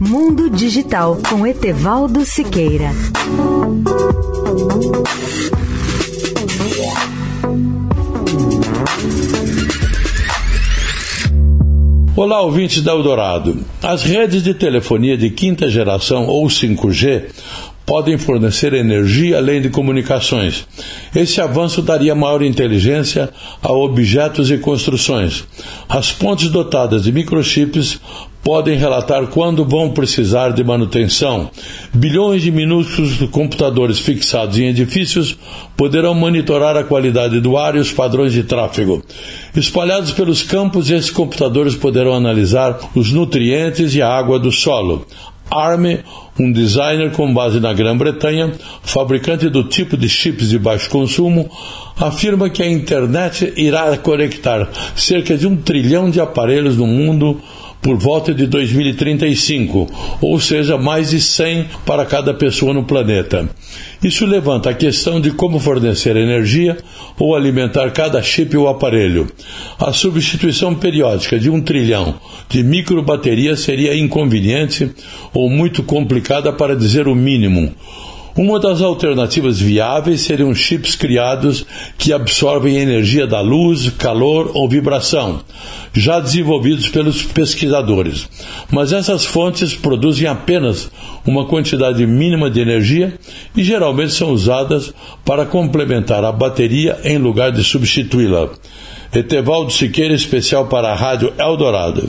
Mundo Digital com Etevaldo Siqueira. Olá, ouvintes da Eldorado. As redes de telefonia de quinta geração ou 5G podem fornecer energia além de comunicações. Esse avanço daria maior inteligência a objetos e construções. As pontes dotadas de microchips podem relatar quando vão precisar de manutenção. Bilhões de minúsculos computadores fixados em edifícios poderão monitorar a qualidade do ar e os padrões de tráfego. Espalhados pelos campos, esses computadores poderão analisar os nutrientes e a água do solo. ARM, um designer com base na Grã-Bretanha, fabricante do tipo de chips de baixo consumo, afirma que a internet irá conectar cerca de um trilhão de aparelhos no mundo por volta de 2035, ou seja, mais de 100 para cada pessoa no planeta. Isso levanta a questão de como fornecer energia ou alimentar cada chip ou aparelho. A substituição periódica de um trilhão de microbaterias seria inconveniente ou muito complicada para dizer o mínimo. Uma das alternativas viáveis seriam chips criados que absorvem energia da luz, calor ou vibração, já desenvolvidos pelos pesquisadores. Mas essas fontes produzem apenas uma quantidade mínima de energia e geralmente são usadas para complementar a bateria em lugar de substituí-la. Etevaldo Siqueira, especial para a Rádio Eldorado.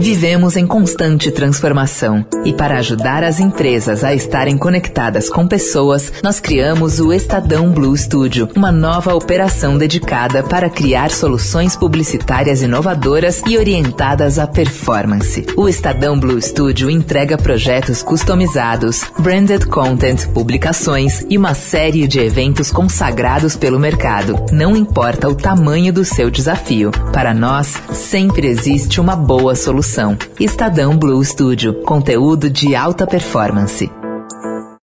Vivemos em constante transformação e para ajudar as empresas a estarem conectadas com pessoas, nós criamos o Estadão Blue Studio, uma nova operação dedicada para criar soluções publicitárias inovadoras e orientadas à performance. O Estadão Blue Studio entrega projetos customizados, branded content, publicações e uma série de eventos consagrados pelo mercado. Não importa o tamanho do seu desafio, para nós sempre existe uma boa solução. Estadão Blue Studio, conteúdo de alta performance.